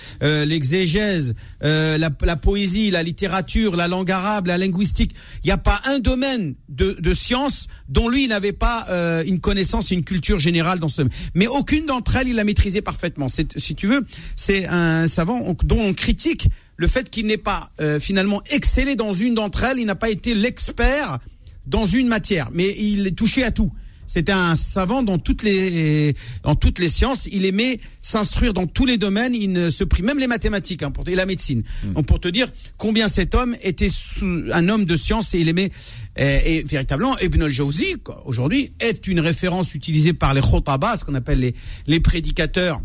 l'exégèse, la, la poésie, la littérature, la langue arabe, la linguistique. Il n'y a pas un domaine de, de science dont lui il n'avait pas une connaissance, une culture générale dans ce domaine. Mais aucune d'entre elles il l'a maîtrisé parfaitement. C'est, si tu veux, c'est un savant on- dont on critique le fait qu'il n'ait pas euh, finalement excellé dans une d'entre elles. Il n'a pas été l'expert dans une matière, mais il est touché à tout. C'était un savant dans toutes les dans toutes les sciences. Il aimait s'instruire dans tous les domaines. Il ne se prit même les mathématiques hein, pour, et la médecine. Hmm. Donc pour te dire combien cet homme était sous- un homme de science et il aimait euh, et véritablement Ibn al-Jawzi aujourd'hui est une référence utilisée par les khotabas, ce qu'on appelle les les prédicateurs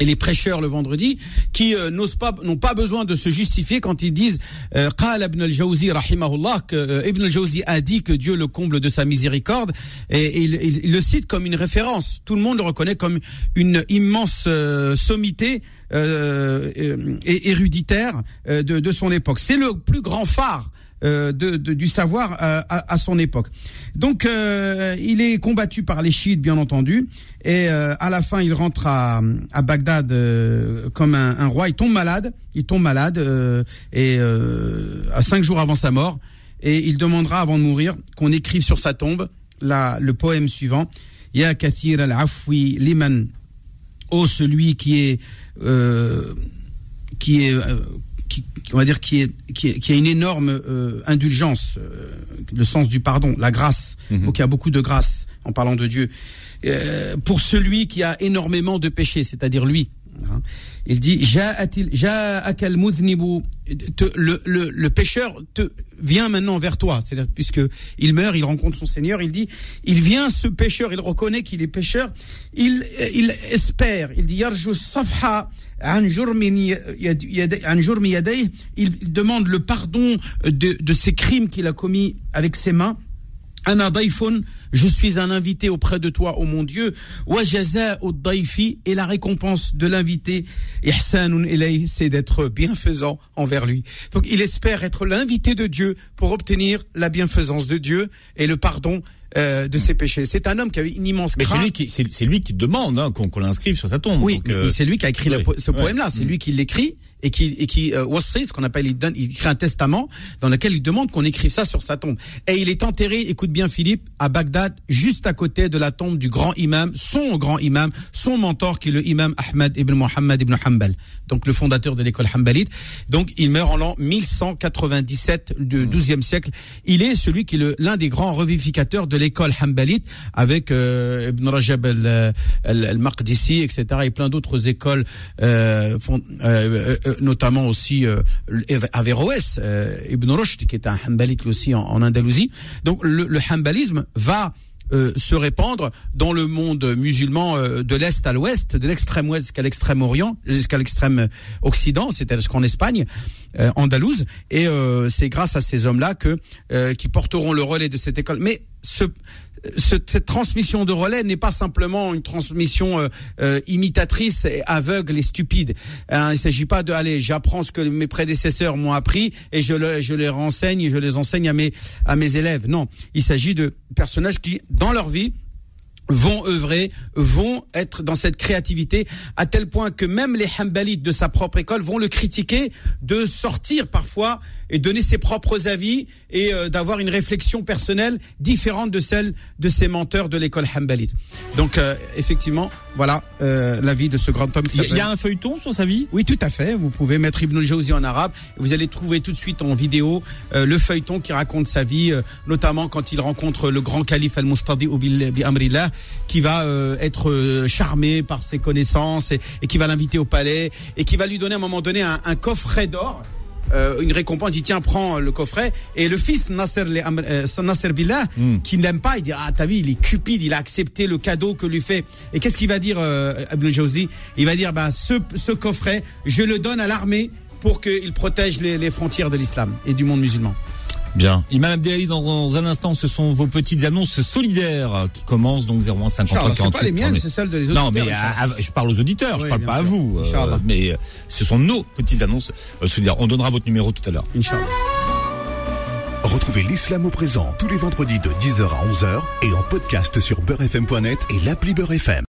et les prêcheurs le vendredi qui euh, n'osent pas n'ont pas besoin de se justifier quand ils disent euh, ibn al-Jawzi rahimahullah que euh, Ibn al-Jawzi a dit que Dieu le comble de sa miséricorde et, et il, le cite comme une référence. Tout le monde le reconnaît comme une immense euh, sommité euh, euh, et éruditaire de, de son époque. C'est le plus grand phare de, de- du savoir euh, à, son époque. Donc, euh, il est combattu par les chiites, bien entendu, et euh, à la fin, il rentre à, à Bagdad euh, comme un, roi. Il tombe malade, il tombe malade, euh, et euh, à cinq jours avant sa mort, et il demandera avant de mourir qu'on écrive sur sa tombe la, le poème suivant Ya al-afwi liman, ô celui qui est euh, qui est euh, qui, on va dire qui est qui, est- qui a une énorme euh, indulgence, euh, le sens du pardon, la grâce. Donc il y a beaucoup de grâce en parlant de Dieu. Euh, pour celui qui a énormément de péchés, c'est-à-dire lui. hein. Il dit te- le, le, le pécheur te vient maintenant vers toi. C'est-à-dire puisque il meurt, il rencontre son Seigneur, il dit il vient ce pécheur, il reconnaît qu'il est pécheur, il il espère, il dit yarju safha عن جرم يد- يد- عن جرم يديه. il demande le pardon de, de ses crimes qu'il a commis avec ses mains Ana daifun, je suis un invité auprès de toi, ô mon Dieu. Wa jaza'u daifi, et la récompense de l'invité, ihsanun ilayh, c'est d'être bienfaisant envers lui. Donc il espère être l'invité de Dieu pour obtenir la bienfaisance de Dieu et le pardon euh, de ses péchés. C'est un homme qui avait une immense Mais c'est crainte. lui qui, c'est c'est lui qui demande hein, qu'on qu'on l'inscrive sur sa tombe. Oui, Donc, mais euh, c'est lui qui a écrit oui, ce poème-là. C'est lui qui l'écrit et qui et qui euh, ce qu'on appelle il donne, il écrit un testament dans lequel il demande qu'on écrive ça sur sa tombe. Et il est enterré, écoute bien Philippe, à Bagdad, juste à côté de la tombe du grand imam, son grand imam, son mentor qui est le imam Ahmad ibn Muhammad ibn Hanbal, donc le fondateur de l'école Hanbalite. Donc il meurt en l'an 1197 du Mm. 12e siècle. Il est celui qui est l'un des grands revivificateurs de l'école Hanbalite avec euh, Ibn Rajab al- al- al-Maqdisi, etc. et plein d'autres écoles, euh, font- euh, euh, notamment aussi euh, Averroès, euh, Ibn Rushd, qui est un Hanbalite aussi en, Andalousie. Donc le, le Hanbalisme va euh, se répandre dans le monde musulman euh, de l'est à l'ouest, de l'extrême ouest jusqu'à l'extrême orient, jusqu'à l'extrême occident, c'est-à-dire jusqu'en Espagne, euh, andalouse. Et euh, c'est grâce à ces hommes-là que euh, qui porteront le relais de cette école. Mais ce- cette transmission de relais n'est pas simplement une transmission euh, euh, imitatrice, et aveugle et stupide. Hein, il ne s'agit pas de allez, j'apprends ce que mes prédécesseurs m'ont appris et je, je les renseigne, je les enseigne à mes à mes élèves. Non, il s'agit de personnages qui, dans leur vie, vont œuvrer, vont être dans cette créativité, à tel point que même les Hanbalites de sa propre école vont le critiquer de sortir parfois et donner ses propres avis et euh, d'avoir une réflexion personnelle différente de celle de ses menteurs de l'école Hanbalite. Donc euh, effectivement, voilà euh, la vie de ce grand homme. Il y, a- un feuilleton sur sa vie? Oui, tout à fait. Vous pouvez mettre Ibn al-Jawzi en arabe. Vous allez trouver tout de suite en vidéo euh, le feuilleton qui raconte sa vie, euh, notamment quand il rencontre le grand calife al-Mustadi bi amrillah, qui va euh, être charmé par ses connaissances et, et qui va l'inviter au palais et qui va lui donner à un moment donné un, un coffret d'or. Euh, une récompense, il dit tiens prends le coffret. Et le fils Nasser, euh, Nasser Billah qui n'aime pas, il dit ah t'as vu il est cupide, il a accepté le cadeau que lui fait. Et qu'est-ce qu'il va dire euh, Jawzi? Il va dire bah ce, ce coffret je le donne à l'armée pour qu'il protège les, les frontières de l'islam et du monde musulman. Bien. Imam Abdelali, dans, dans un instant, ce sont vos petites annonces solidaires qui commencent donc 01 53 Inch'Allah, c'est 48. pas les miennes, 30. c'est celles de les auditeurs. Non, mais à- à- je parle aux auditeurs, je Oui, parle bien pas à vous. euh, Inch'Allah. mais euh, ce sont nos petites annonces euh, solidaires. On donnera votre numéro tout à l'heure. Inch'Allah. Retrouvez l'islam au présent tous les vendredis de 10h à 11h et en podcast sur beurrefm.net et l'appli Beurrefm.